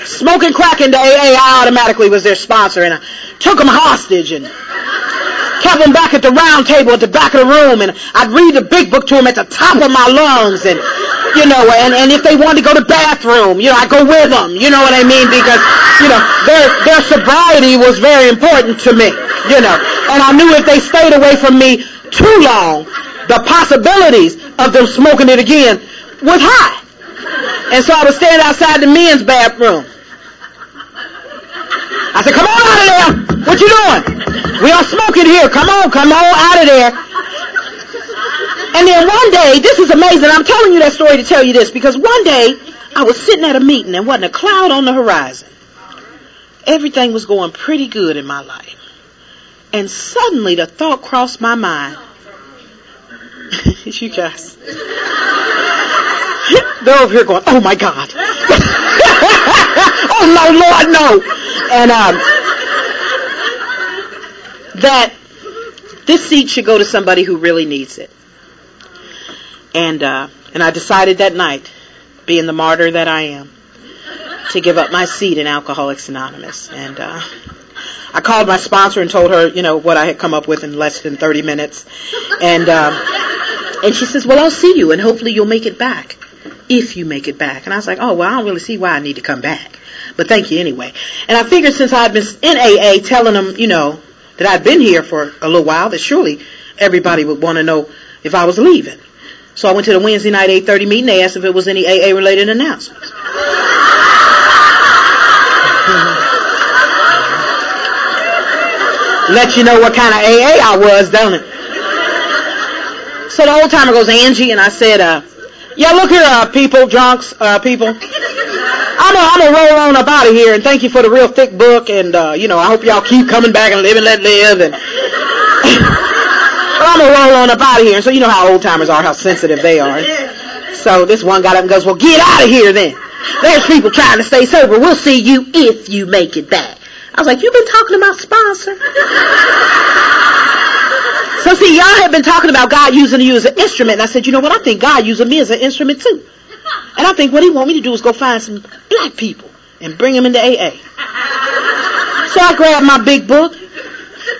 S1: smoking crack into AA, I automatically was their sponsor and I took them hostage and kept them back at the round table at the back of the room and I'd read the big book to them at the top of my lungs and you know, and, and if they wanted to go to the bathroom, you know, I go with them, you know what I mean? Because, you know, their, their sobriety was very important to me, you know, and I knew if they stayed away from me too long, the possibilities of them smoking it again was high. And so I was standing outside the men's bathroom. I said, come on out of there. What you doing? We are smoking here. Come on, come on out of there. And then one day, this is amazing. I'm telling you that story to tell you this because one day I was sitting at a meeting and wasn't a cloud on the horizon. Everything was going pretty good in my life. And suddenly the thought crossed my mind. you guys. They're over here going, oh my God. oh no, Lord, no. And, um, that this seat should go to somebody who really needs it. And, uh, and I decided that night, being the martyr that I am, to give up my seat in Alcoholics Anonymous. And, uh, I called my sponsor and told her, you know, what I had come up with in less than 30 minutes. And, um, and she says, well, I'll see you and hopefully you'll make it back. If you make it back. And I was like, oh, well, I don't really see why I need to come back. But thank you anyway. And I figured since I'd been in AA telling them, you know, that I'd been here for a little while, that surely everybody would want to know if I was leaving. So I went to the Wednesday night 8:30 meeting. They asked if it was any AA related announcements. Let you know what kind of AA I was, don't it? So the old timer goes, Angie, and I said, uh, yeah, look here, uh, people, drunks, uh, people. I'm gonna, I'm roll on up out of here and thank you for the real thick book and, uh, you know, I hope y'all keep coming back and live and let live and I'm gonna roll on up out of here. And so you know how old timers are, how sensitive they are. So this one got up and goes, well, get out of here then. There's people trying to stay sober. We'll see you if you make it back. I was like, you've been talking about sponsor. So see, y'all have been talking about God using you as an instrument. And I said, you know what? I think God using me as an instrument too. And I think what he want me to do is go find some black people and bring them into AA. So I grabbed my big book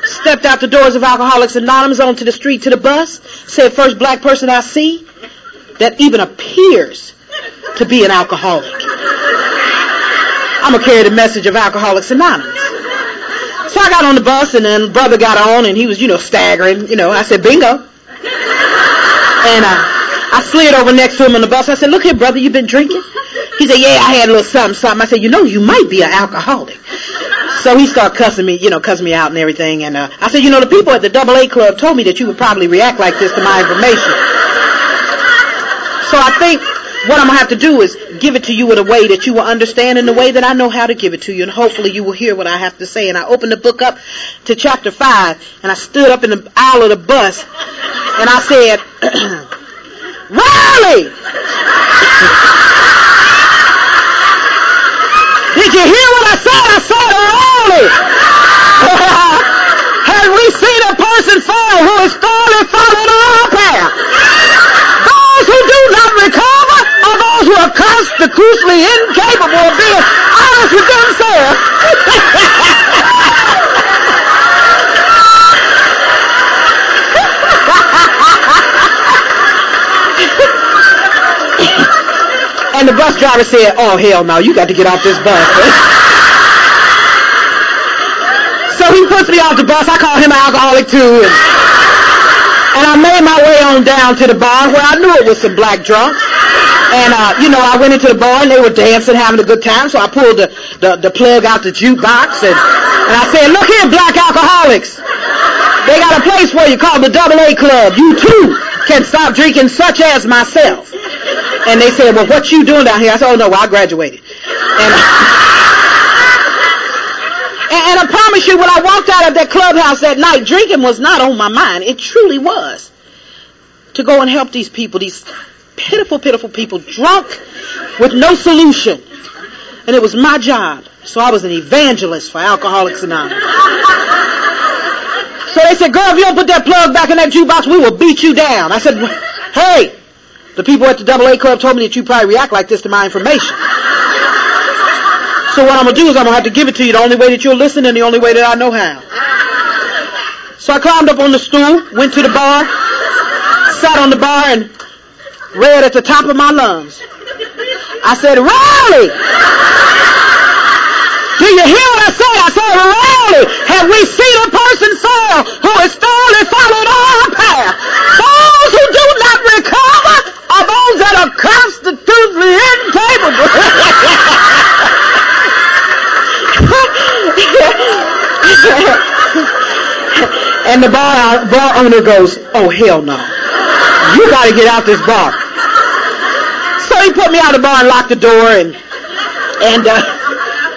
S1: stepped out the doors of Alcoholics Anonymous onto the street to the bus, said first black person I see that even appears to be an alcoholic. I'm gonna carry the message of Alcoholics Anonymous. So I got on the bus and then brother got on and he was, you know, staggering. You know, I said, bingo. And uh, I slid over next to him on the bus. I said, look here, brother, you been drinking? He said, yeah, I had a little something, something. I said, you know, you might be an alcoholic. So he started cussing me, you know, cussing me out and everything. And uh, I said, you know, the people at the Double A Club told me that you would probably react like this to my information. So I think what I'm to have to do is give it to you in a way that you will understand in the way that I know how to give it to you. And hopefully you will hear what I have to say. And I opened the book up to chapter 5 and I stood up in the aisle of the bus and I said, Riley! Did you hear what I said? I said Riley! Have we seen a person fall who is falling, falling our path? Those who do not are those who are constitutionally incapable of being honest with themselves. and the bus driver said, oh hell no, you got to get off this bus. so he puts me off the bus. I call him an alcoholic too. And, and I made my way on down to the bar where I knew it was some black drunks. And, uh, you know, I went into the bar and they were dancing, having a good time. So I pulled the, the, the plug out the jukebox and, and I said, look here, black alcoholics. They got a place for you called the Double A Club. You too can stop drinking such as myself. And they said, well, what you doing down here? I said, oh no, well, I graduated. And, and, and I promise you, when I walked out of that clubhouse that night, drinking was not on my mind. It truly was. To go and help these people, these pitiful, pitiful people, drunk with no solution. And it was my job. So I was an evangelist for Alcoholics Anonymous. So they said, girl, if you don't put that plug back in that jukebox, we will beat you down. I said, hey, the people at the Double A Club told me that you probably react like this to my information. So what I'm going to do is I'm going to have to give it to you the only way that you'll listen and the only way that I know how. So I climbed up on the stool, went to the bar, sat on the bar and read at the top of my lungs. I said, Riley! Do you hear what I said? I said, Riley, have we seen a person fall who is thoroughly followed our path? Those who do not recover are those that are constitutionally incapable. and the bar, bar owner goes, oh hell no. You gotta get out this bar. Put me out of the bar and locked the door and, and, uh,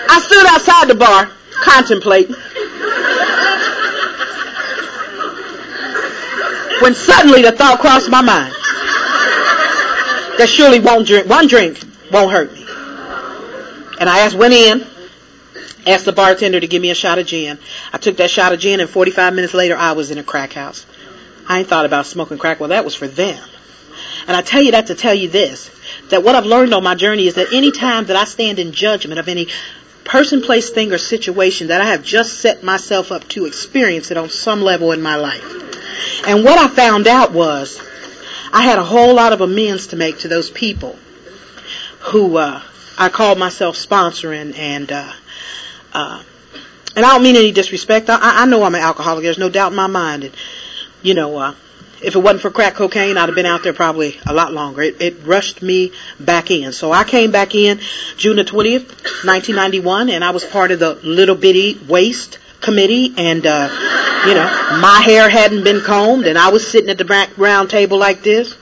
S1: I stood outside the bar, contemplating. When suddenly the thought crossed my mind that surely won't drink, one drink won't hurt me. And I asked, went in, asked the bartender to give me a shot of gin. I took that shot of gin and 45 minutes later I was in a crack house. I ain't thought about smoking crack. Well, that was for them. And I tell you that to tell you this, that what I've learned on my journey is that any time that I stand in judgment of any person, place, thing, or situation that I have just set myself up to experience it on some level in my life. And what I found out was I had a whole lot of amends to make to those people who uh, I called myself sponsoring and uh, uh, and I don't mean any disrespect. I, I know I'm an alcoholic. There's no doubt in my mind. And you know, uh, if it wasn't for crack cocaine, I'd have been out there probably a lot longer. It, it rushed me back in. So I came back in June the 20th, 1991, and I was part of the little bitty waste committee and uh you know my hair hadn't been combed and I was sitting at the back round table like this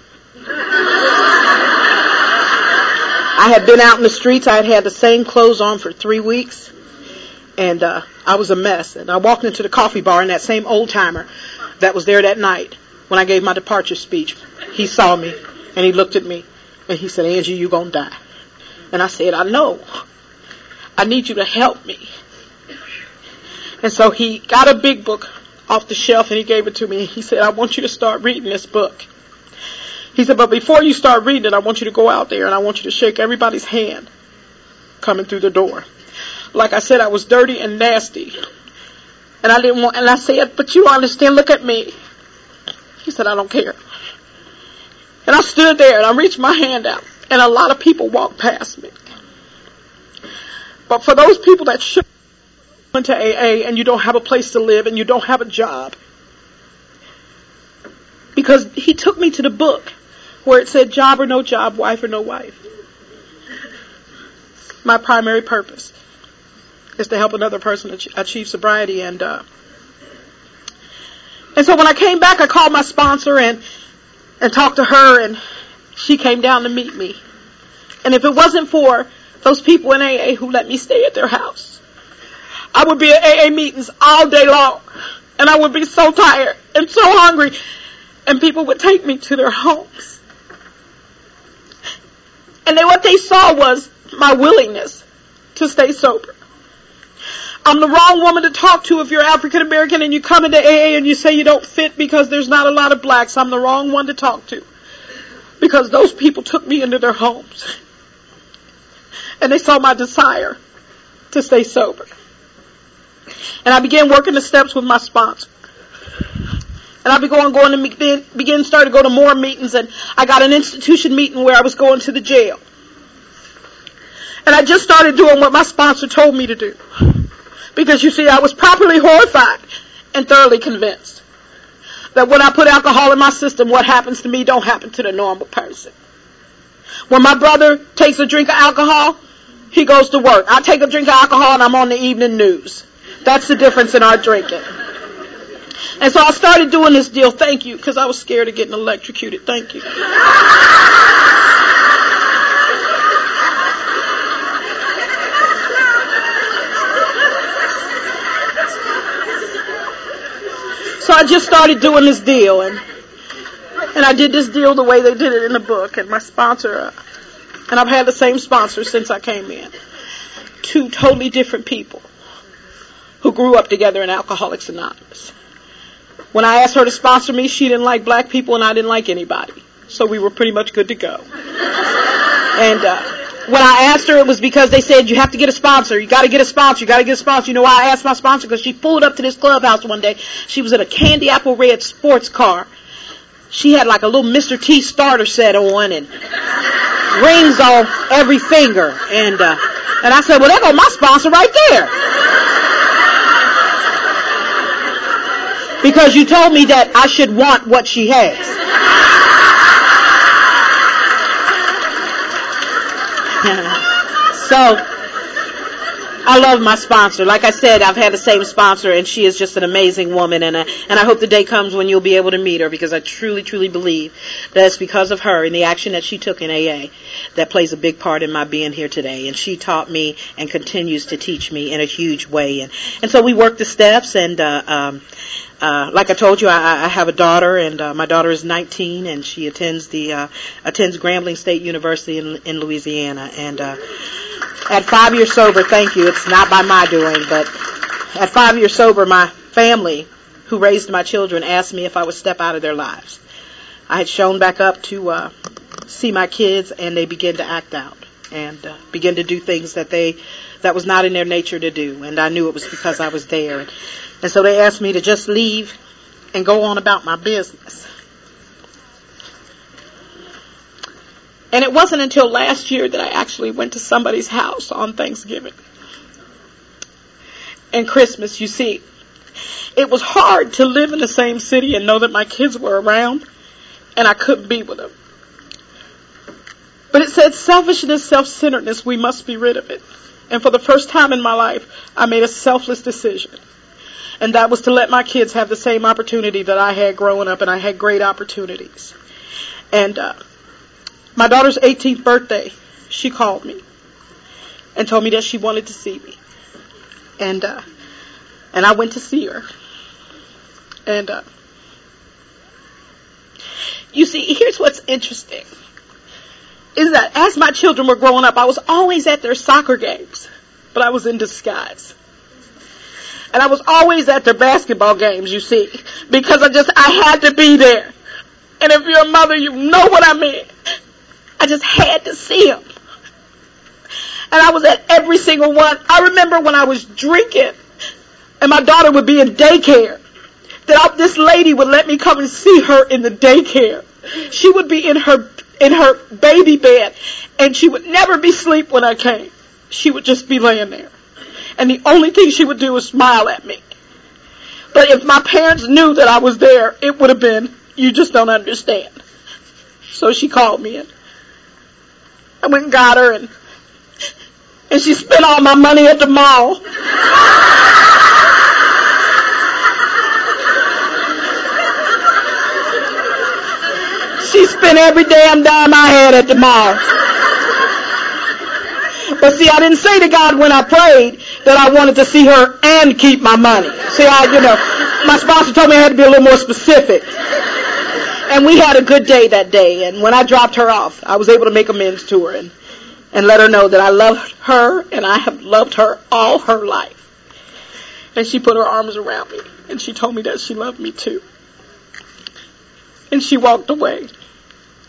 S1: I had been out in the streets I had had the same clothes on for 3 weeks and uh I was a mess and I walked into the coffee bar and that same old timer that was there that night when I gave my departure speech, he saw me and he looked at me and he said, Angie, you're gonna die. And I said, I know. I need you to help me. And so he got a big book off the shelf and he gave it to me. He said, I want you to start reading this book. He said, but before you start reading it, I want you to go out there and I want you to shake everybody's hand coming through the door. Like I said, I was dirty and nasty. And I didn't want, and I said, but you understand, look at me. He said, I don't care. And I stood there and I reached my hand out
S2: And a lot of people walked past me. But for those people that should went to AA and you don't have a place to live and you don't have a job, because he took me to the book where it said job or no job, wife or no wife. My primary purpose is to help another person achieve sobriety and uh, and so when I came back I called my sponsor and and talked to her and she came down to meet me. And if it wasn't for those people in AA who let me stay at their house, I would be at AA meetings all day long. And I would be so tired and so hungry. And people would take me to their homes. And then what they saw was my willingness to stay sober. I'm the wrong woman to talk to if you're African American and you come into AA and you say you don't fit because there's not a lot of blacks. I'm the wrong one to talk to. Because those people took me into their homes. And they saw my desire to stay sober. And I began working the steps with my sponsor. And I began going to begin, started to go to more meetings and I got an institution meeting where I was going to the jail. And I just started doing what my sponsor told me to do. Because you see, I was properly horrified and thoroughly convinced that when I put alcohol in my system, what happens to me don't happen to the normal person. When my brother takes a drink of alcohol, he goes to work. I take a drink of alcohol and I'm on the evening news. That's the difference in our drinking. And so I started doing this deal. Thank you, because I was scared of getting electrocuted. Thank you. I just started doing this deal and and I did this deal the way they did it in the book and my sponsor uh, and I've had the same sponsor since I came in. Two totally different people who grew up together in Alcoholics Anonymous. When I asked her to sponsor me, she didn't like black people and I didn't like anybody. So we were pretty much good to go. And uh, when I asked her, it was because they said you have to get a sponsor. You got to get a sponsor. You got to get a sponsor. You know why I asked my sponsor? Because she pulled up to this clubhouse one day. She was in a candy apple red sports car. She had like a little Mr. T starter set on and rings on every finger. And uh, and I said, well, there go my sponsor right there. Because you told me that I should want what she has. so, I love my sponsor. Like I said, I've had the same sponsor, and she is just an amazing woman. And I, and I hope the day comes when you'll be able to meet her, because I truly, truly believe that it's because of her and the action that she took in AA that plays a big part in my being here today. And she taught me and continues to teach me in a huge way. And and so we work the steps, and uh, um, uh, like I told you, I, I have a daughter, and uh, my daughter is 19, and she attends the uh, attends Grambling State University in, in Louisiana. And uh, at five years sober, thank you. It's not by my doing, but at five years sober, my family, who raised my children, asked me if I would step out of their lives. I had shown back up to uh, see my kids, and they began to act out and uh, begin to do things that they that was not in their nature to do. And I knew it was because I was there. And, so they asked me to just leave and go on about my business. And it wasn't until last year that I actually went to somebody's house on Thanksgiving and Christmas, you see. It was hard to live in the same city and know that my kids were around and I couldn't be with them. But it said selfishness, self-centeredness, we must be rid of it. And for the first time in my life, I made a selfless decision. And that was to let my kids have the same opportunity that I had growing up, and I had great opportunities. And uh, my daughter's 18th birthday, she called me and told me that she wanted to see me. And uh, and I went to see her. And uh, you see, here's what's interesting is that as my children were growing up, I was always at their soccer games, but I was in disguise. And I was always at their basketball games, you see, because I just, I had to be there. And if you're a mother, you know what I mean. I just had to see them. And I was at every single one. I remember when I was drinking and my daughter would be in daycare, that I, this lady would let me come and see her in the daycare. She would be in her in her baby bed and she would never be asleep when I came. She would just be laying there. And the only thing she would do was smile at me. But if my parents knew that I was there, it would have been, you just don't understand. So she called me and I went and got her and, and she spent all my money at the mall. She spent every damn dime I had at the mall. But see, I didn't say to God when I prayed that I wanted to see her and keep my money. See, I, you know, my sponsor told me I had to be a little more specific. And we had a good day that day. And when I dropped her off, I was able to make amends to her and, and let her know that I loved her and I have loved her all her life. And she put her arms around me and she told me that she loved me too. And she walked away.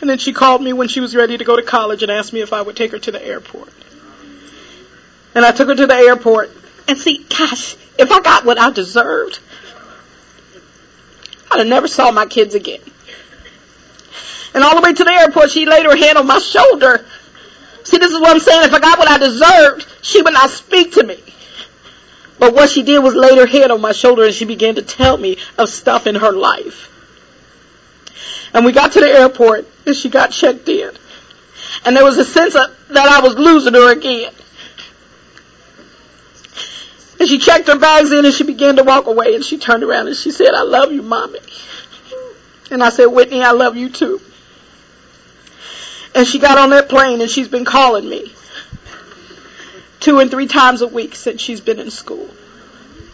S2: And then she called me when she was ready to go to college and asked me if I would take her to the airport. And I took her to the airport. And see, gosh, if I got what I deserved, I'd have never saw my kids again. And all the way to the airport, she laid her hand on my shoulder. See, this is what I'm saying. If I got what I deserved, she would not speak to me. But what she did was lay her head on my shoulder and she began to tell me of stuff in her life. And we got to the airport and she got checked in. And there was a sense of, that I was losing her again. And she checked her bags in and she began to walk away and she turned around and she said, I love you, mommy. And I said, Whitney, I love you too. And she got on that plane and she's been calling me two and three times a week since she's been in school,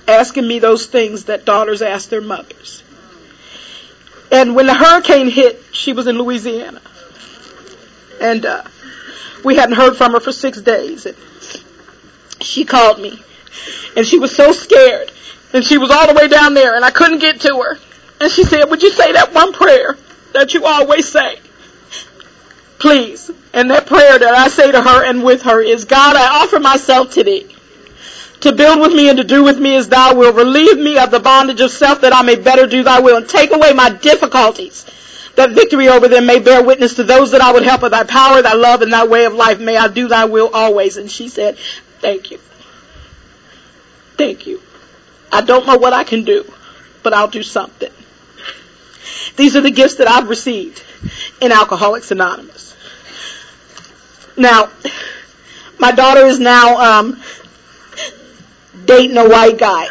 S2: asking me those things that daughters ask their mothers. And when the hurricane hit, she was in Louisiana. And uh, we hadn't heard from her for six days. And she called me. And she was so scared. And she was all the way down there and I couldn't get to her. And she said, would you say that one prayer that you always say? Please. And that prayer that I say to her and with her is, God, I offer myself to thee to build with me and to do with me as thou wilt. Relieve me of the bondage of self that I may better do thy will and take away my difficulties that victory over them may bear witness to those that I would help of thy power, thy love, and thy way of life. May I do thy will always. And she said, thank you. Thank you. I don't know what I can do, but I'll do something. These are the gifts that I've received in Alcoholics Anonymous. Now, my daughter is now um, dating a white guy.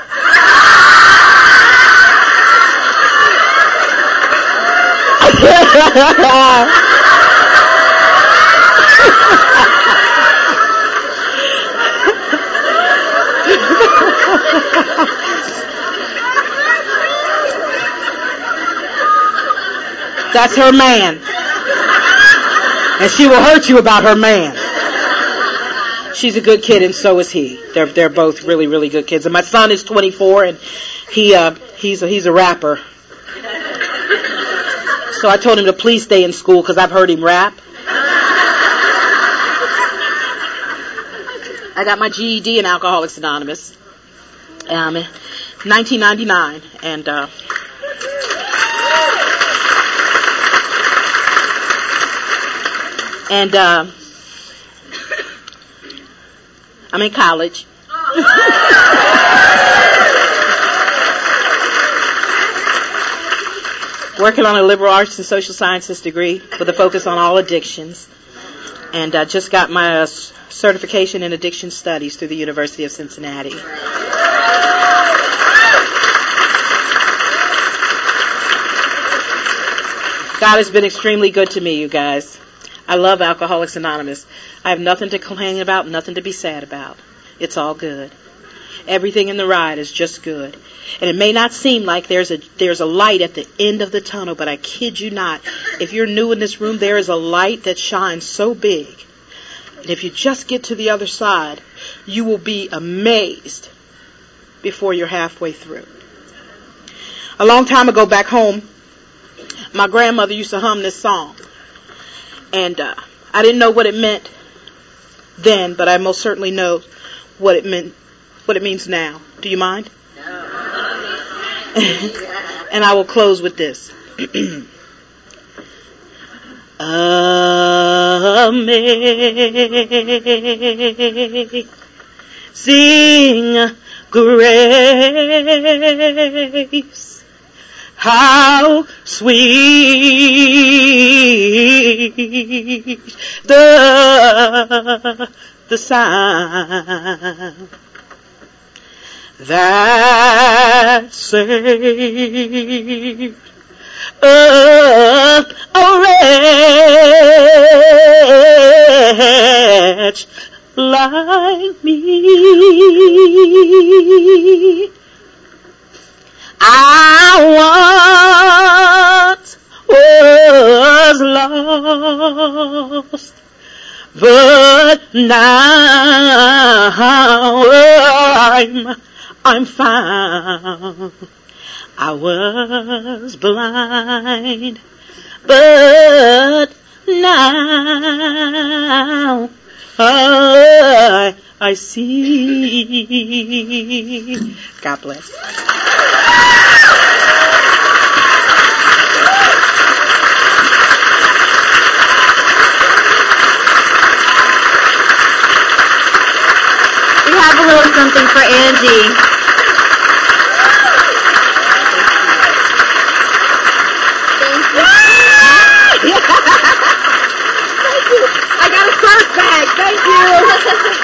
S2: That's her man. And she will hurt you about her man she's a good kid and so is he. They're they're both really really good kids. And my son is 24 and he uh he's a, he's a rapper. So I told him to please stay in school because I've heard him rap. I got my GED in Alcoholics Anonymous, um, 1999, and uh, and uh, I'm in college. Working on a liberal arts and social sciences degree with a focus on all addictions. And I just got my uh, certification in addiction studies through the University of Cincinnati. God has been extremely good to me, you guys. I love Alcoholics Anonymous. I have nothing to complain about, nothing to be sad about. It's all good. Everything in the ride is just good. And it may not seem like there's a there's a light at the end of the tunnel, but I kid you not. If you're new in this room, there is a light that shines so big. And if you just get to the other side, you will be amazed before you're halfway through. A long time ago back home, my grandmother used to hum this song. And uh, I didn't know what it meant then, but I most certainly know what it meant, what it means now. Do you mind? No. and I will close with this.
S1: Amazing grace. How sweet the, the sound that saved a, a wretch like me. I once was lost, but now I'm, I'm found. I was blind, but now I, I see. God bless.
S3: We have a little something for Angie.
S2: Thank you. I got a surf bag. Thank you.